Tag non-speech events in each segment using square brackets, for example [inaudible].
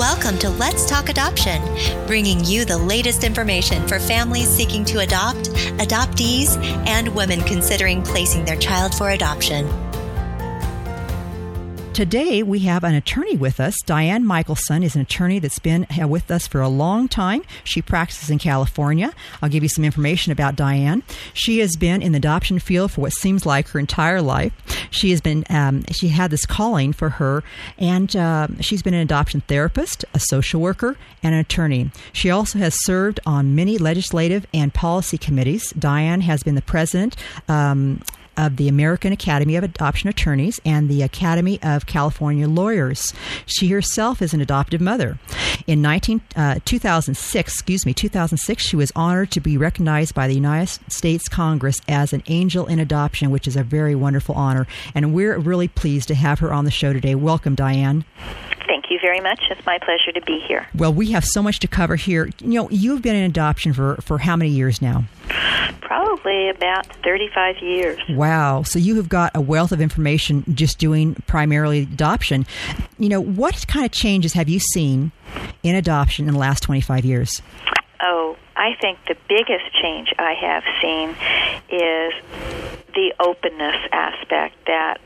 Welcome to Let's Talk Adoption, bringing you the latest information for families seeking to adopt, adoptees, and women considering placing their child for adoption. Today, we have an attorney with us. Diane Michaelson is an attorney that's been uh, with us for a long time. She practices in California. I'll give you some information about Diane. She has been in the adoption field for what seems like her entire life. She has been, um, she had this calling for her, and uh, she's been an adoption therapist, a social worker, and an attorney. She also has served on many legislative and policy committees. Diane has been the president um, of the American Academy of Adoption Attorneys and the Academy of California Lawyers. She herself is an adoptive mother. In 19, uh, 2006, excuse me, 2006, she was honored to be recognized by the United States Congress as an angel in adoption, which is a very wonderful honor. And we're really pleased to have her on the show today. Welcome, Diane. Thank you very much. It's my pleasure to be here. Well, we have so much to cover here. You know, you've been in adoption for, for how many years now? Probably about 35 years. Wow. So you have got a wealth of information just doing primarily adoption. You know, what kind of changes have you seen in adoption in the last 25 years? Oh, I think the biggest change I have seen is the openness aspect that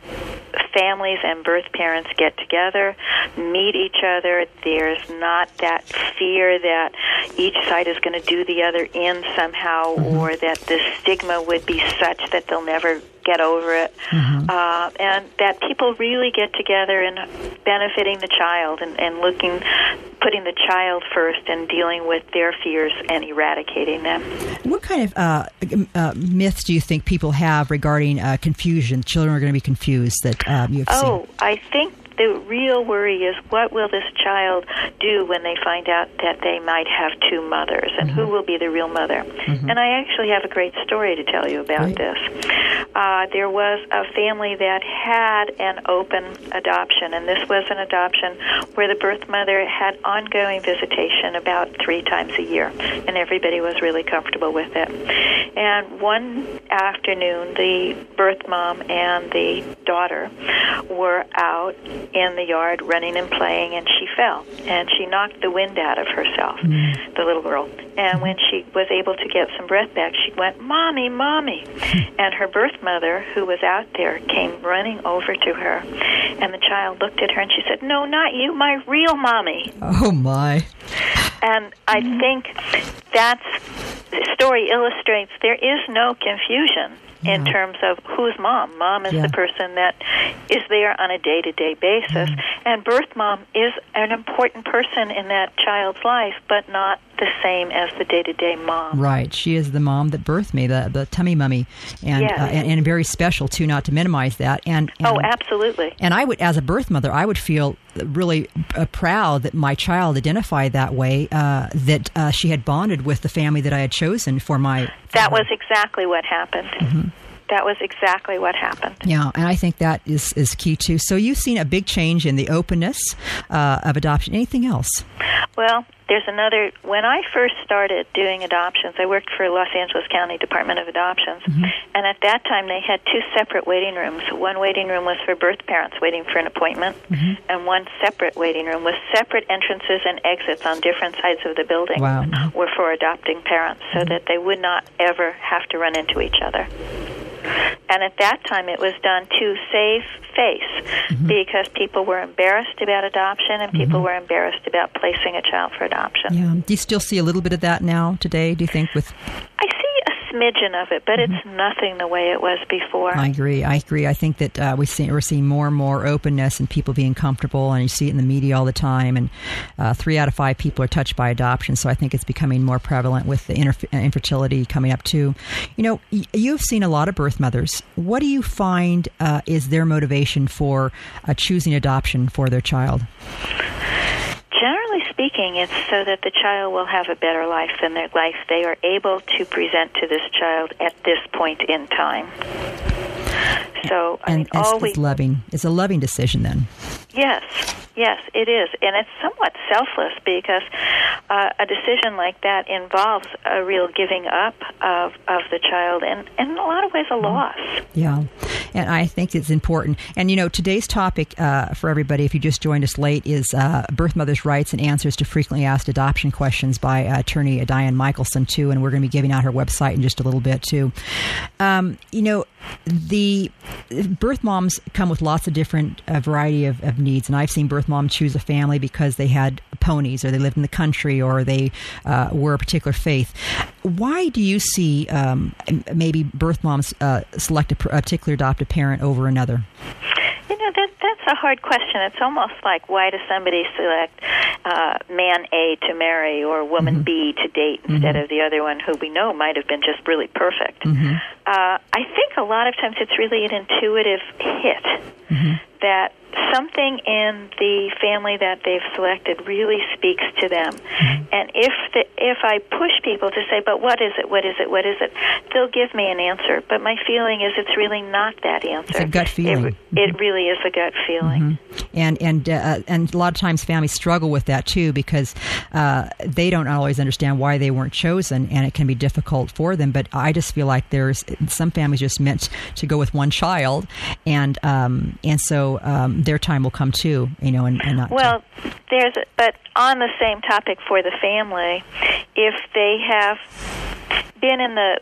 families and birth parents get together, meet each other. There's not that fear that each side is going to do the other in somehow, mm-hmm. or that the stigma would be such that they'll never get over it, mm-hmm. uh, and that people really get together and benefiting the child and, and looking, putting the child first and dealing with their fears and eradicating them. What kind of uh, uh, myths do you think people have regarding uh, confusion? Children are going to be confused that um, you've oh, seen. I think the real worry is what will this child do when they find out that they might have two mothers and mm-hmm. who will be the real mother. Mm-hmm. And I actually have a great story to tell you about this. Uh, there was a family that had an open adoption, and this was an adoption where the birth mother had ongoing visitation about three times a year, and everybody was really comfortable with it. And one afternoon, the birth mom and the daughter were out in the yard running and playing, and she fell and she knocked the wind out of herself, mm. the little girl. And when she was able to get some breath back, she went, "Mommy, mommy!" [laughs] And her birth mother, who was out there, came running over to her, and the child looked at her and she said, "No, not you, my real mommy." Oh my! And I mm-hmm. think that's the story illustrates there is no confusion in terms of who's mom. Mom is yeah. the person that is there on a day to day basis, mm. and birth mom is an important person in that child's life, but not the same as the day to day mom. Right. She is the mom that birthed me, the, the tummy mummy, and, yes. uh, and, and very special too. Not to minimize that. And, and oh, absolutely. And I would, as a birth mother, I would feel really uh, proud that my child identified that way. Uh, that uh, she had bonded with the family that I had chosen for my. That was exactly what happened. Mm-hmm that was exactly what happened. Yeah, and I think that is, is key too. So you've seen a big change in the openness uh, of adoption. Anything else? Well, there's another. When I first started doing adoptions, I worked for Los Angeles County Department of Adoptions, mm-hmm. and at that time they had two separate waiting rooms. One waiting room was for birth parents waiting for an appointment, mm-hmm. and one separate waiting room with separate entrances and exits on different sides of the building wow. were for adopting parents, so mm-hmm. that they would not ever have to run into each other. And at that time, it was done to save face mm-hmm. because people were embarrassed about adoption and people mm-hmm. were embarrassed about placing a child for adoption. Yeah. Do you still see a little bit of that now today, do you think, with I see smidgen of it, but mm-hmm. it's nothing the way it was before. I agree. I agree. I think that uh, we see, we're seeing more and more openness and people being comfortable, and you see it in the media all the time. And uh, three out of five people are touched by adoption, so I think it's becoming more prevalent with the uh, infertility coming up too. You know, y- you've seen a lot of birth mothers. What do you find uh, is their motivation for uh, choosing adoption for their child? Speaking, it's so that the child will have a better life than their life they are able to present to this child at this point in time. So, and I mean, all it's loving. It's a loving decision, then. Yes, Yes, it is, and it's somewhat selfless because uh, a decision like that involves a real giving up of of the child, and, and in a lot of ways, a loss. Yeah, and I think it's important. And you know, today's topic uh, for everybody, if you just joined us late, is uh, birth mothers' rights and answers to frequently asked adoption questions by uh, attorney Diane Michaelson too. And we're going to be giving out her website in just a little bit too. Um, you know, the birth moms come with lots of different uh, variety of, of, needs, and I've seen birth moms choose a family because they had ponies, or they lived in the country, or they uh, were a particular faith. Why do you see um, maybe birth moms uh, select a, a particular adoptive parent over another? You know that that's a hard question. It's almost like why does somebody select uh, man A to marry or woman mm-hmm. B to date instead mm-hmm. of the other one who we know might have been just really perfect? Mm-hmm. Uh, I think a lot of times it's really an intuitive hit mm-hmm. That something in the family that they've selected really speaks to them. Mm-hmm. And if the, if I push people to say, "But what is it? What is it? What is it?" They'll give me an answer. But my feeling is it's really not that answer. It's a gut feeling. It, it mm-hmm. really is a gut feeling. Mm-hmm. And and uh, and a lot of times families struggle with that too because uh, they don't always understand why they weren't chosen, and it can be difficult for them. But I just feel like there's some families just meant to go with one child, and um, and so um, their time will come too, you know, and, and not. Well, there's, a, but on the same topic for the family, if they have been in the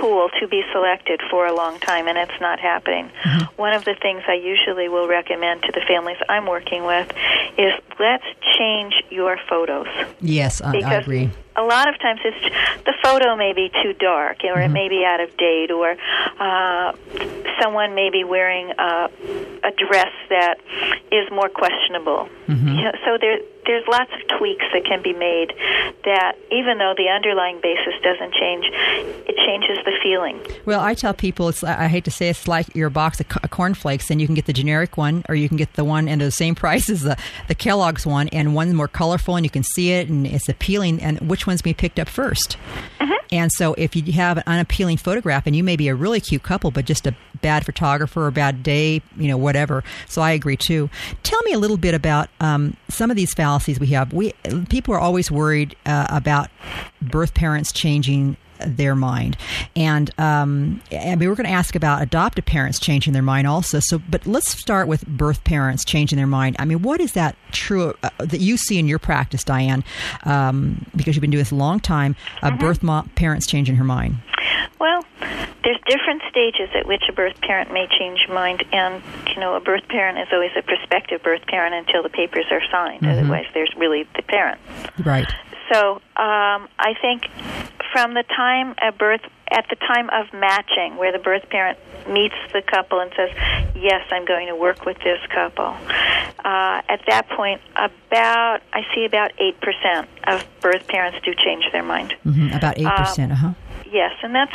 pool to be selected for a long time and it's not happening. Mm-hmm. One of the things I usually will recommend to the families I'm working with is let's change your photos. Yes, I, I agree a lot of times it's the photo may be too dark or mm-hmm. it may be out of date or uh, someone may be wearing a, a dress that is more questionable. Mm-hmm. You know, so there there's lots of tweaks that can be made that even though the underlying basis doesn't change, it changes the feeling. Well, I tell people it's I hate to say it's like your box of cornflakes and you can get the generic one or you can get the one and the same [laughs] price as the the Kellogg's one and one's more colorful and you can see it and it's appealing and which one's being picked up 1st mm-hmm. And so if you have an unappealing photograph and you may be a really cute couple but just a bad photographer or bad day, you know, whatever. So I agree too. Tell me a little bit about um, some of these fallacies we have. We people are always worried uh, about birth parents changing their mind. And um, I mean, we're going to ask about adoptive parents changing their mind also. So, but let's start with birth parents changing their mind. I mean, what is that true uh, that you see in your practice, Diane? Um, because you've been doing this a long time. Uh, mm-hmm. Birth mom, parents changing her mind. Well, there's different stages at which a birth parent may change mind, and you know, a birth parent is always a prospective birth parent until the papers are signed. Mm-hmm. Otherwise, there's really the parent. Right. So um, I think from the time a birth at the time of matching, where the birth parent meets the couple and says, "Yes, I'm going to work with this couple." Uh, at that point, about I see about eight percent of birth parents do change their mind. Mm-hmm, about eight percent, uh huh. Yes, and that's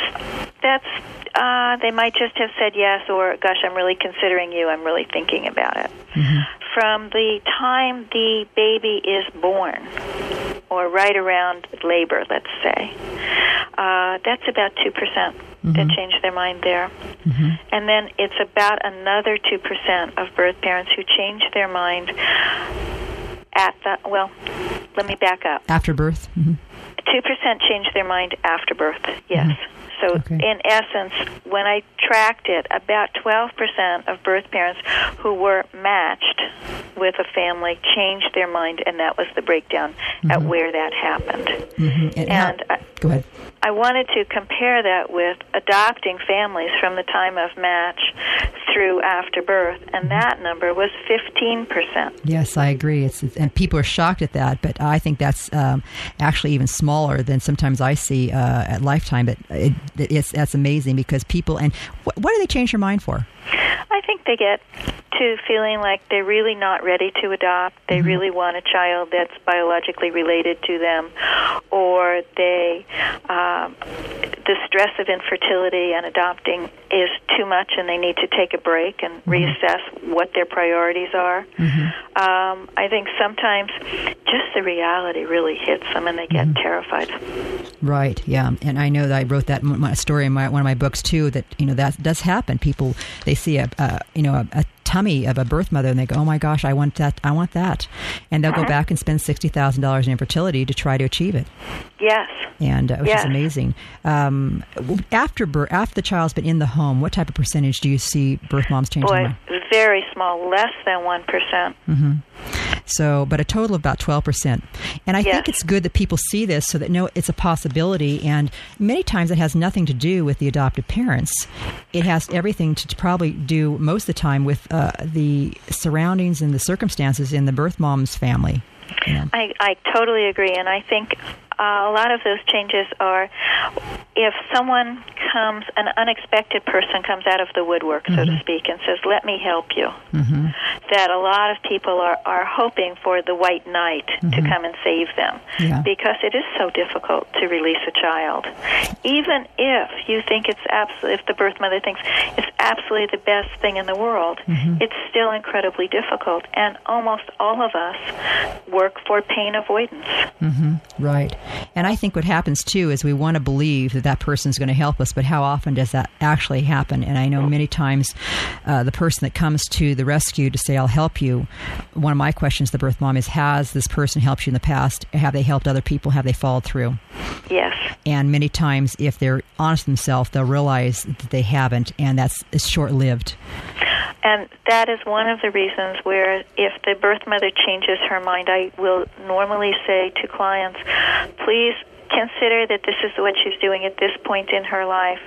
that's uh, they might just have said yes or gosh, I'm really considering you. I'm really thinking about it. Mm-hmm. From the time the baby is born, or right around labor, let's say, uh, that's about two percent mm-hmm. that change their mind there. Mm-hmm. And then it's about another two percent of birth parents who change their mind at the well. Let me back up. After birth. Mm-hmm. 2% change their mind after birth, yes. Mm-hmm. So, okay. in essence, when I tracked it, about 12% of birth parents who were matched with a family changed their mind, and that was the breakdown mm-hmm. at where that happened. Mm-hmm. And, and how, go ahead. I wanted to compare that with adopting families from the time of match through after birth, and mm-hmm. that number was 15%. Yes, I agree. It's, and people are shocked at that, but I think that's um, actually even smaller than sometimes I see uh, at Lifetime. But it, it's, that's amazing because people, and what, what do they change their mind for? I think they get to feeling like they're really not ready to adopt. They mm-hmm. really want a child that's biologically related to them, or they um, the stress of infertility and adopting is too much, and they need to take a break and mm-hmm. reassess what their priorities are. Mm-hmm. Um, I think sometimes just the reality really hits them, and they get mm-hmm. terrified. Right. Yeah. And I know that I wrote that story in my, one of my books too. That you know that does happen. People they see a, a you know a, a tummy of a birth mother and they go, "Oh my gosh, I want that! I want that," and they'll go Uh-huh. back and spend sixty thousand dollars in infertility to try to achieve it, Yes. and uh, which Yes. is amazing. Um, after birth, after the child's been in the home, what type of percentage do you see birth moms changing? Boy, very small, less than 1%. So, but a total of about 12%. And I Yes. think it's good that people see this so that no, it's a possibility. And many times it has nothing to do with the adoptive parents. It has everything to, probably do most of the time with uh, the surroundings and the circumstances in the birth mom's family. Know? I, I totally agree, and I think Uh, a lot of those changes are if someone comes, an unexpected person comes out of the woodwork, so to mm-hmm. speak, and says, "Let me help you." Mm-hmm. That a lot of people are are hoping for the white knight to mm-hmm. come and save them, Yeah. because it is so difficult to release a child. Even if you think it's absolutely, if the birth mother thinks it's absolutely the best thing in the world, it's still incredibly difficult, and almost all of us work for pain avoidance. Right. And I think what happens too is we want to believe that that person's going to help us, but how often does that actually happen? And I know many times uh, the person that comes to the rescue to say, I'll help you, one of my questions to the birth mom is, Has this person helped you in the past? Have they helped other people? Have they followed through? Yes. And many times, if they're honest with themselves, they'll realize that they haven't, and that's short lived. And that is one of the reasons where, if the birth mother changes her mind, I will normally say to clients, please consider that this is what she's doing at this point in her life.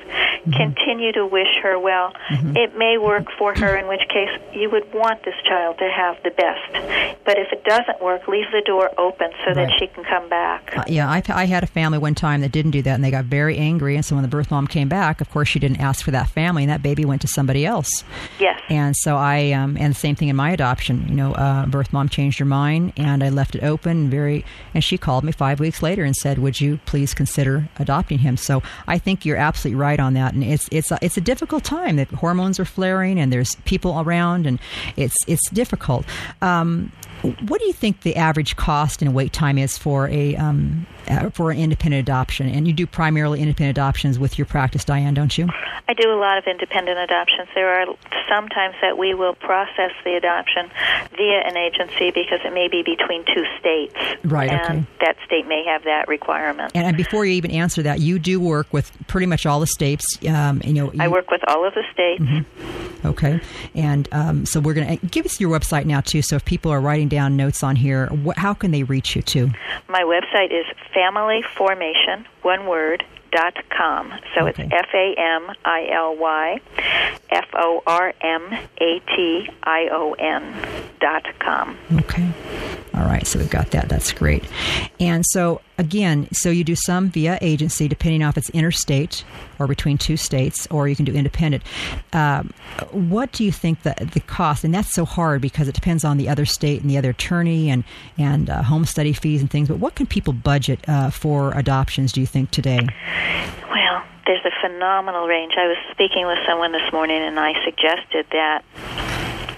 Continue to wish her well. It may work for her, in which case you would want this child to have the best. But if it doesn't work, leave the door open so that she can come back. Uh, yeah, I, I had a family one time that didn't do that, and they got very angry. And so when the birth mom came back, of course, she didn't ask for that family, and that baby went to somebody else. Yes. And so I, um, and the same thing in my adoption. You know, uh, birth mom changed her mind, and I left it open. Very, and she called me five weeks later and said, "Would you please consider adopting him?" So I think you're absolutely right on that. And it's it's a, it's a difficult time. The hormones are flaring, and there's people around, and it's it's difficult. Um, what do you think the average cost and wait time is for a um, uh, for an independent adoption? And you do primarily independent adoptions with your practice, Diane, don't you? I do a lot of independent adoptions. There are sometimes that we will process the adoption via an agency because it may be between two states. Right, And okay. that state may have that requirement. And, and before you even answer that, you do work with pretty much all the states. Um, you know, I work with all of the states. Okay, and um, so we're going to give us your website now too. So if people are writing down notes on here, how can they reach you too? My website is familyformation, one word, dot com. So Okay. it's F A M I L Y F O R M A T I O N dot com. Okay. All right, so we've got that. That's great. And so again, so you do some via agency, depending off it's interstate or between two states, or you can do independent. Um, what do you think the the cost? And that's so hard because it depends on the other state and the other attorney and and uh, home study fees and things. But what can people budget uh, for adoptions? Do you think today? Well, there's a phenomenal range. I was speaking with someone this morning, and I suggested that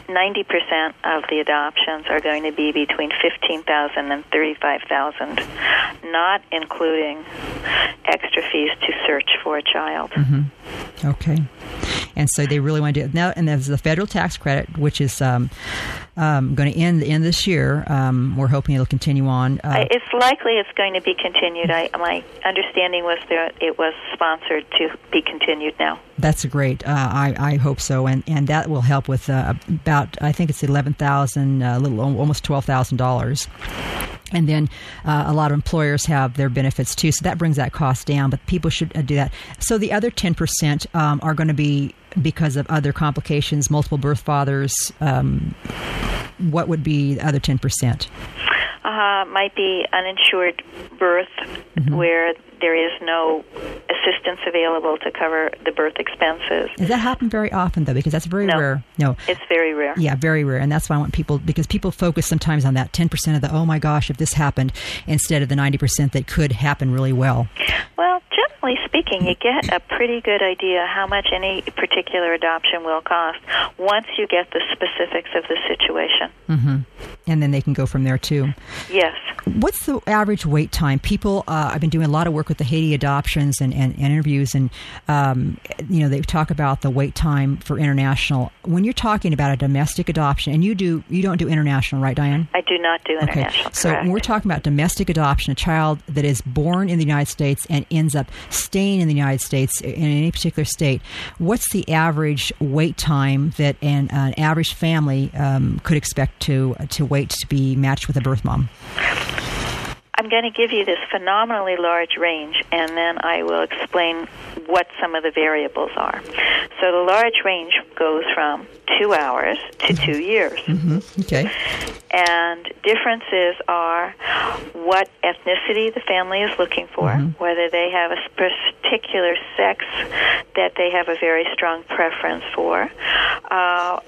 90% of the adoptions are going to be between 15,000 and 35,000, not including extra fees to search for a child. Mm-hmm. Okay. And so they really want to do it. Now, and there's the federal tax credit, which is um, um, going to end the end this year. Um, we're hoping it'll continue on. Uh, It's likely it's going to be continued. I, my understanding was that it was sponsored to be continued now. That's great. Uh, I, I hope so. And, and that will help with uh, about, I think it's 11000 a little, almost $12,000. And then uh, a lot of employers have their benefits too, so that brings that cost down. But people should uh, do that. So the other ten percent um, are going to be because of other complications, multiple birth fathers. Um, what would be the other ten percent? uh, might be uninsured birth where there is no assistance available to cover the birth expenses. Does that happen very often though? Because that's very No. rare. No. It's very rare. Yeah, very rare, and that's why I want people because people focus sometimes on that ten percent of the oh my gosh if this happened instead of the ninety percent that could happen really well. Well, generally speaking, you get a pretty good idea how much any particular adoption will cost once you get the specifics of the situation. and then they can go from there too. Yes. what's the average wait time? People, uh, I've been doing a lot of work with the Haiti adoptions and, and, and interviews, and um, you know they talk about the wait time for international. When you're talking about a domestic adoption, and you do, you don't do international, right, Diane? I do not do international. Okay. So correct. when we're talking about domestic adoption, a child that is born in the United States and ends up staying in the United States in any particular state, what's the average wait time that an, an average family um, could expect to to wait to be matched with a birth mom? I'm going to give you this phenomenally large range, and then I will explain what some of the variables are. So the large range goes from two hours to two years. Mm-hmm. Okay. And differences are what ethnicity the family is looking for, Mm-hmm. whether they have a particular sex that they have a very strong preference for, uh,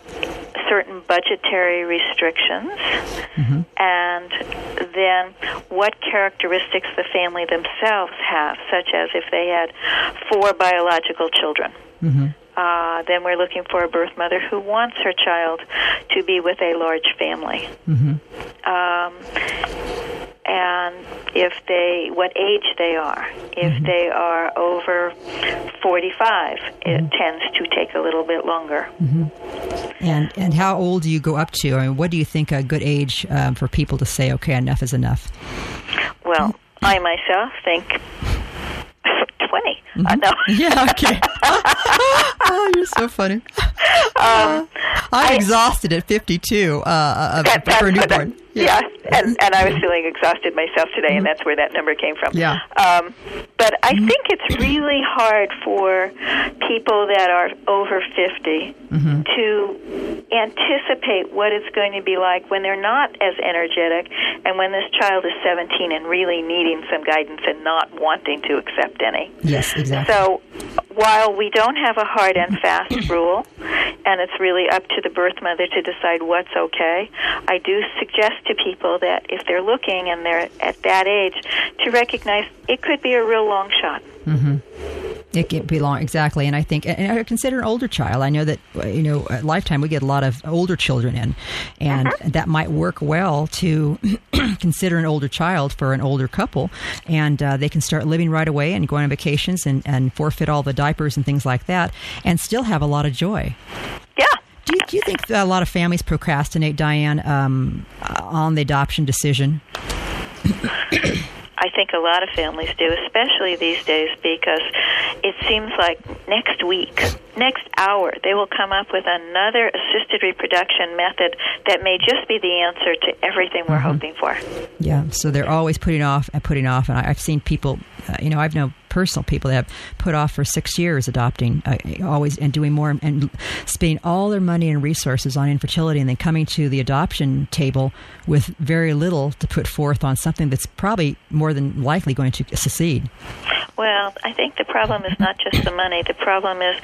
certain budgetary restrictions, Mm-hmm. and then what characteristics the family themselves have, such as if they had four biological children. Mm-hmm. Uh, then we're looking for a birth mother who wants her child to be with a large family. Mm-hmm. Um, and if they, what age they are. If Mm-hmm. they are over 45, it tends to take a little bit longer. And and how old do you go up to? I mean, what do you think a good age um, for people to say, okay, enough is enough? Well, I myself think 20. Mm-hmm. Uh, no. [laughs] Yeah. Okay. [laughs] oh, you're so funny. [laughs] I'm exhausted at 52 uh, uh, That- for a newborn. Yeah, and and I was feeling exhausted myself today, and mm-hmm. that's where that number came from. Yeah. Um, but I mm-hmm. think it's really hard for people that are over 50 mm-hmm. to anticipate what it's going to be like when they're not as energetic, and when this child is 17 and really needing some guidance and not wanting to accept any. Yes, exactly. So while we don't have a hard and fast [clears throat] rule, and it's really up to the birth mother to decide what's okay, I do suggest to people that if they're looking and they're at that age, to recognize it could be a real long shot. Mm-hmm. It can be long, exactly. And I think, and I consider an older child. I know that, you know, at Lifetime we get a lot of older children in, and that might work well to [clears throat] consider an older child for an older couple. And uh, they can start living right away and going on vacations and, and forfeit all the diapers and things like that and still have a lot of joy. Yeah. Do you, do you think a lot of families procrastinate, Diane, um, on the adoption decision? [clears throat] I think a lot of families do, especially these days, because it seems like next week, next hour, they will come up with another assisted reproduction method that may just be the answer to everything we're hoping for. Yeah, so they're always putting off and putting off. And I've seen people, uh, you know, I've known personal people that have put off for six years adopting, uh, always and doing more and spending all their money and resources on infertility, and then coming to the adoption table with very little to put forth on something that's probably more than likely going to succeed. Well, I think the problem is not just the money. The problem is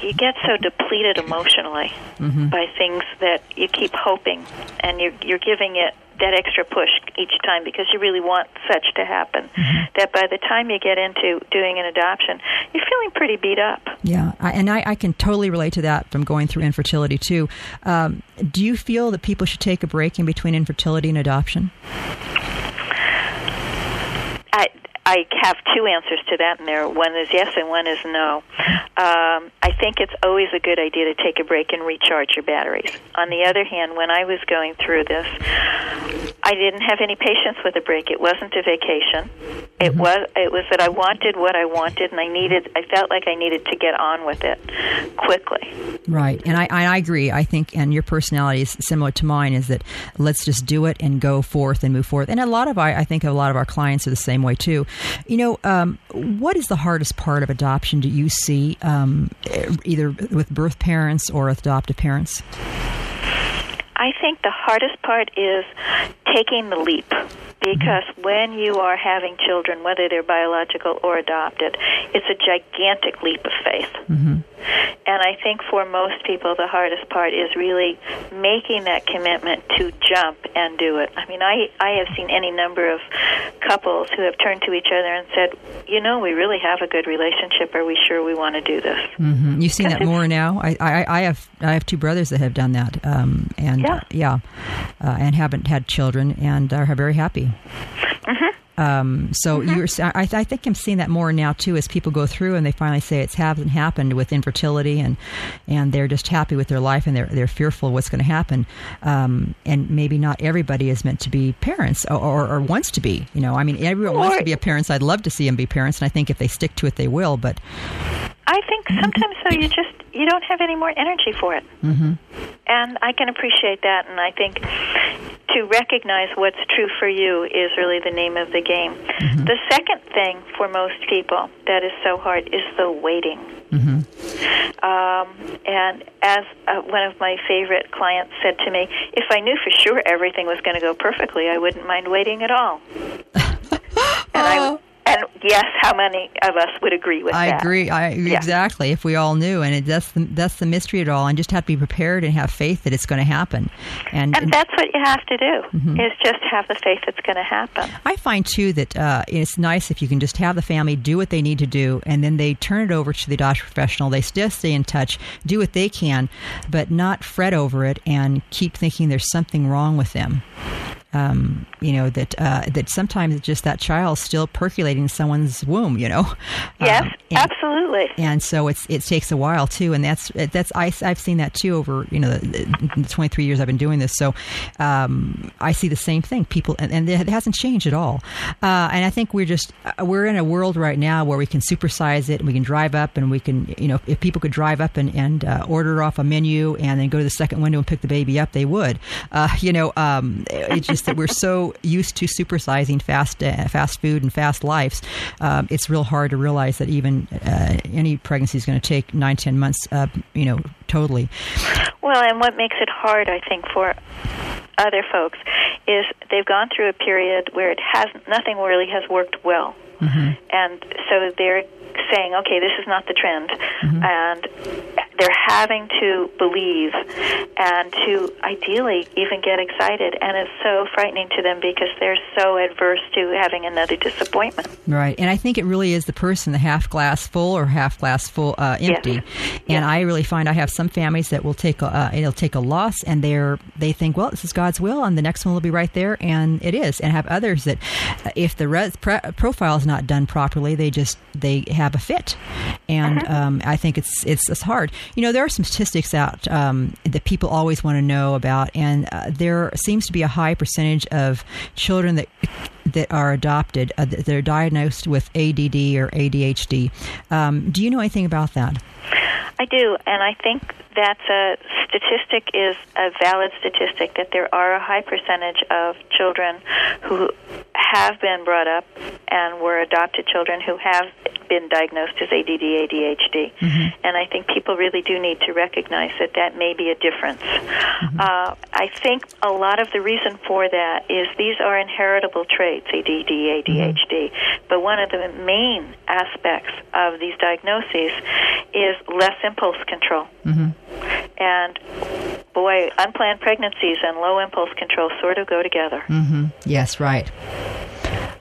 you get so depleted emotionally by things that you keep hoping, and you're you're giving it that extra push each time because you really want such to happen. That by the time you get into doing an adoption, you're feeling pretty beat up. Yeah, I, and I, I can totally relate to that from going through infertility too. Um, do you feel that people should take a break in between infertility and adoption? I have two answers to that in there. One is yes, and one is no. Um, I think it's always a good idea to take a break and recharge your batteries. On the other hand, when I was going through this, I didn't have any patience with a break. It wasn't a vacation. It was it was that I wanted what I wanted, and I needed. I felt like I needed to get on with it quickly. Right, and I, I agree. I think, and your personality is similar to mine. Is that let's just do it and go forth and move forth. And a lot of our, I think, a lot of our clients are the same way too. You know, um, what is the hardest part of adoption? Do you see um, either with birth parents or with adoptive parents? I think the hardest part is taking the leap because mm-hmm. when you are having children, whether they're biological or adopted, it's a gigantic leap of faith. Mm-hmm. And I think for most people, the hardest part is really making that commitment to jump and do it. I mean, I, I have seen any number of couples who have turned to each other and said, you know, we really have a good relationship. Are we sure we want to do this? Mm-hmm. You've seen that more now. I, I, I have I have two brothers that have done that, um, and yeah, yeah uh, and haven't had children and are very happy. Mm-hmm. Um, so mm-hmm. you're, I, I, think I'm seeing that more now too, as people go through and they finally say it hasn't happened with infertility, and and they're just happy with their life and they're they're fearful of what's going to happen. Um, and maybe not everybody is meant to be parents or, or, or wants to be. You know, I mean, everyone or, wants to be a parent. So I'd love to see them be parents, and I think if they stick to it, they will. But I think sometimes so. You just you don't have any more energy for it. Mm-hmm. And I can appreciate that, and I think to recognize what's true for you is really the name of the game. Mm-hmm. The second thing for most people that is so hard is the waiting. Mm-hmm. Um, and as uh, one of my favorite clients said to me, if I knew for sure everything was going to go perfectly, I wouldn't mind waiting at all. [laughs] and I, and yes, how many of us would agree with that? I that? agree. I Yeah. exactly. If we all knew, and it, that's the that's the mystery at all, and just have to be prepared and have faith that it's going to happen. And, And that's what you have to do Mm-hmm. is just have the faith it's going to happen. I find too that uh, it's nice if you can just have the family do what they need to do, and then they turn it over to the adoption professional. They still stay in touch, do what they can, but not fret over it and keep thinking there's something wrong with them. Um, you know that uh, that sometimes it's just that child still percolating in someone's womb. You know. [laughs] Yes, Um, and- absolutely. and so it's it takes a while too and that's that's I, i've seen that too over you know the, the 23 years i've been doing this so um, i see the same thing people and, and it hasn't changed at all uh, and i think we're just uh, we're in a world right now where we can supersize it and we can drive up and we can you know if people could drive up and, and uh, order off a menu and then go to the second window and pick the baby up they would uh, you know um, it's just that we're so used to supersizing fast uh, fast food and fast lives um, it's real hard to realize that even uh, any pregnancy is going to take nine ten months uh, you know totally Well, and what makes it hard, I think, for other folks is they've gone through a period where it has nothing really has worked well, Mm-hmm. and so they're saying, "Okay, this is not the trend," Mm-hmm. and they're having to believe and to ideally even get excited, and it's so frightening to them because they're so adverse to having another disappointment. Right, and I think it really is the person, the half glass full or half glass full uh, empty. Yes. And I really find I have some families that will take a, uh, it'll take a loss, and they're they think, well, this is God's will, and the next one will be right there, and it is. And have others that, uh, if the res- pre- profile is not done properly, they just they have a fit, and um, I think it's it's it's hard. You know, there are some statistics out um, that people always want to know about, and uh, there seems to be a high percentage of children that that are adopted uh, that are diagnosed with ADD or ADHD. Um, do you know anything about that? I do, and I think that a statistic is a valid statistic that there are a high percentage of children who have been brought up and were adopted children who have been diagnosed as ADD, ADHD, mm-hmm. and I think people really do need to recognize that that may be a difference. Mm-hmm. Uh, I think a lot of the reason for that is these are inheritable traits, ADD, ADHD, mm-hmm. but one of the main aspects of these diagnoses is less impulse control. And boy, unplanned pregnancies and low impulse control sort of go together. Mm-hmm. Yes, right.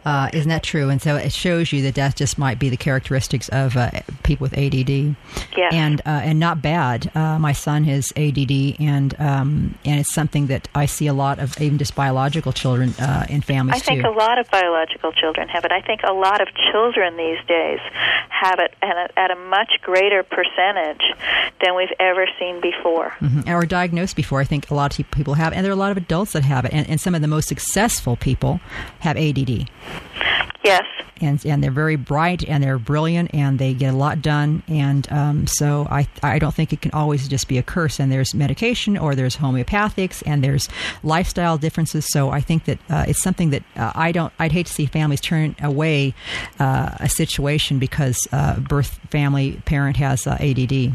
Uh, isn't that true? And so it shows you that that just might be the characteristics of uh, people with ADD, Yes. and uh, and not bad. Uh, my son has ADD, and um, and it's something that I see a lot of, even just biological children uh, in families I think too. a lot of biological children have it. I think a lot of children these days have it at a, at a much greater percentage than we've ever seen before. Mhm. or diagnosed before. I think a lot of people have, and there are a lot of adults that have it, and, and some of the most successful people have ADD. Yes. and and they're very bright and they're brilliant and they get a lot done and um, so I I don't think it can always just be a curse and there's medication or there's homeopathics and there's lifestyle differences so I think that uh, it's something that uh, I don't I'd hate to see families turn away uh, a situation because uh, birth family parent has uh, ADD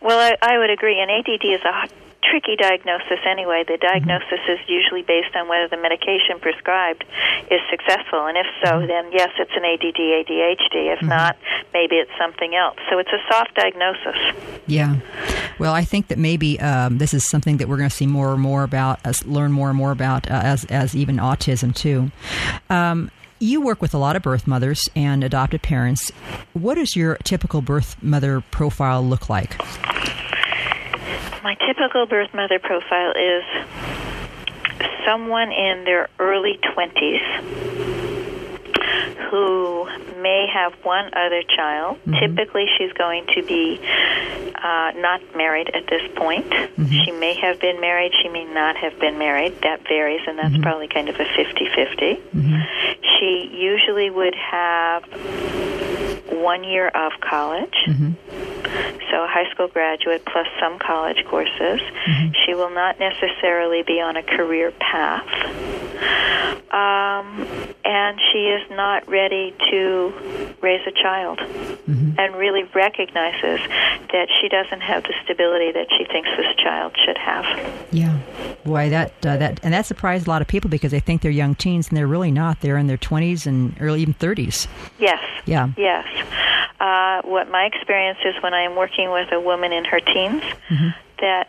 Well, I, I would agree. And ADD is a tricky diagnosis anyway. The diagnosis is usually based on whether the medication prescribed is successful, and if so, then yes, it's an ADD, ADHD. If not, maybe it's something else. So it's a soft diagnosis. Yeah. Well, I think that maybe um, this is something that we're going to see more and more about, us learn more and more about uh, as as even autism too. Um, you work with a lot of birth mothers and adopted parents. What does your typical birth mother profile look like? My typical birth mother profile is someone in their early 20s who may have one other child. Mm-hmm. Typically, she's going to be uh, not married at this point. Mm-hmm. She may have been married, she may not have been married. That varies, and that's mm-hmm. probably kind of a 50 50. Mm-hmm. She usually would have one year of college. Mm-hmm. So, a high school graduate plus some college courses. Mm-hmm. She will not necessarily be on a career path. Um, and she is not ready to raise a child mm-hmm. and really recognizes that she doesn't have the stability that she thinks this child should have. Yeah. Boy, that uh, that and that surprised a lot of people because they think they're young teens and they're really not. They're in their 20s and early even 30s. Yes. Yeah. Yes. Uh, what my experience is when I am working with a woman in her teens, mm-hmm. that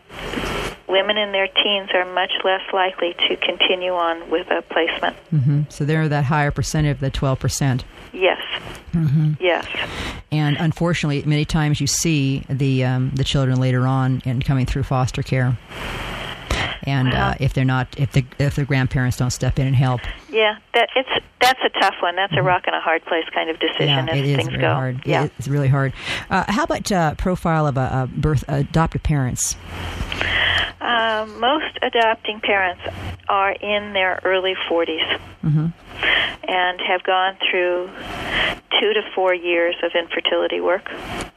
women in their teens are much less likely to continue on with a placement. Mm-hmm. So they're that higher percent of the 12%. Yes. Mm-hmm. Yes. And unfortunately, many times you see the um, the children later on and coming through foster care and uh, uh, if they're not, if the if the grandparents don't step in and help. Yeah, that it's that's a tough one. That's a mm-hmm. rock and a hard place kind of decision yeah, as it is things very go. Hard. Yeah, it's really hard. Uh, how about uh, profile of a, a birth adoptive parents? Uh, most adopting parents are in their early 40s mm-hmm. and have gone through two to four years of infertility work.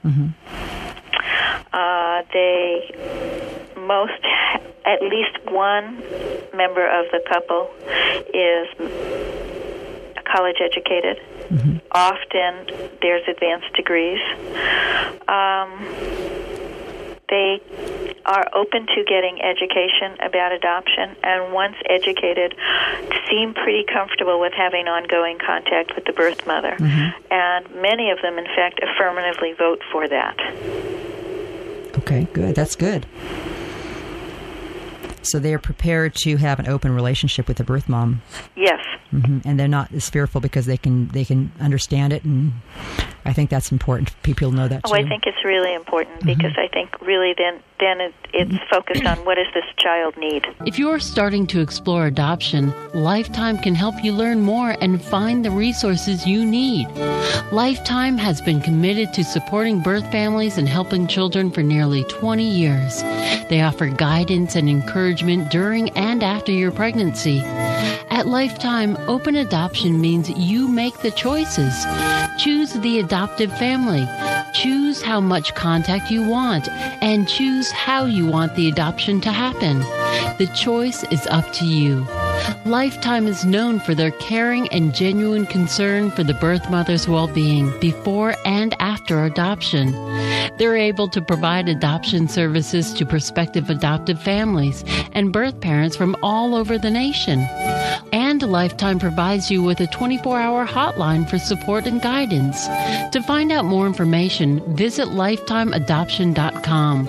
Mm-hmm. Uh, they most, at least one member of the couple is college educated. Mm-hmm. Often there's advanced degrees. Um, they are open to getting education about adoption and once educated seem pretty comfortable with having ongoing contact with the birth mother mm-hmm. and many of them in fact affirmatively vote for that okay good that's good so they are prepared to have an open relationship with the birth mom. Yes. Mm-hmm. And they're not as fearful because they can they can understand it, and I think that's important. People know that. Oh, I think it's really important mm-hmm. because I think really then then it, it's focused on what does this child need. If you're starting to explore adoption, Lifetime can help you learn more and find the resources you need. Lifetime has been committed to supporting birth families and helping children for nearly 20 years. They offer guidance and encouragement during and after your pregnancy. At Lifetime, open adoption means you make the choices. Choose the adoptive family. Choose how much contact you want and choose how you want the adoption to happen. The choice is up to you. Lifetime is known for their caring and genuine concern for the birth mother's well being before and after adoption. They're able to provide adoption services to prospective adoptive families and birth parents from all over the nation. And Lifetime provides you with a 24 hour hotline for support and guidance. To find out more information, visit lifetimeadoption.com.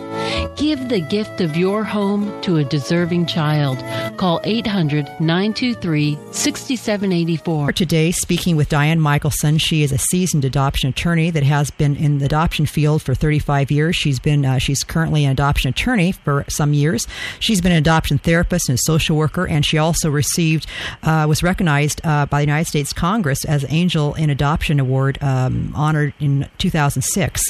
Give the gift of your home to a deserving child. Call 800 923 6784. Today, speaking with Diane Michaelson. She is a seasoned adoption attorney that has been in the adoption field for 35 years. She's been uh, she's currently an adoption attorney for some years. She's been an adoption therapist and social worker, and she also received uh, was recognized uh, by the United States Congress as Angel in Adoption Award, um, honored in 2006.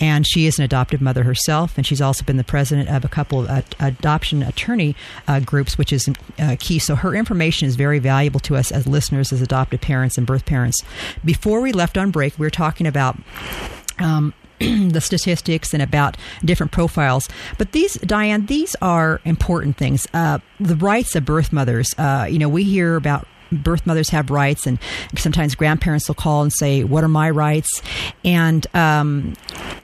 And she is an adoptive mother herself, and she's also been the president of a couple of uh, adoption attorney uh, groups, which is uh, key. So her information is very valuable to us as listeners, as adoptive parents and birth parents. Before we left on break, we were talking about. Um, [clears throat] the statistics and about different profiles. But these, Diane, these are important things. Uh, the rights of birth mothers. Uh, you know, we hear about birth mothers have rights, and sometimes grandparents will call and say, "What are my rights?" and um,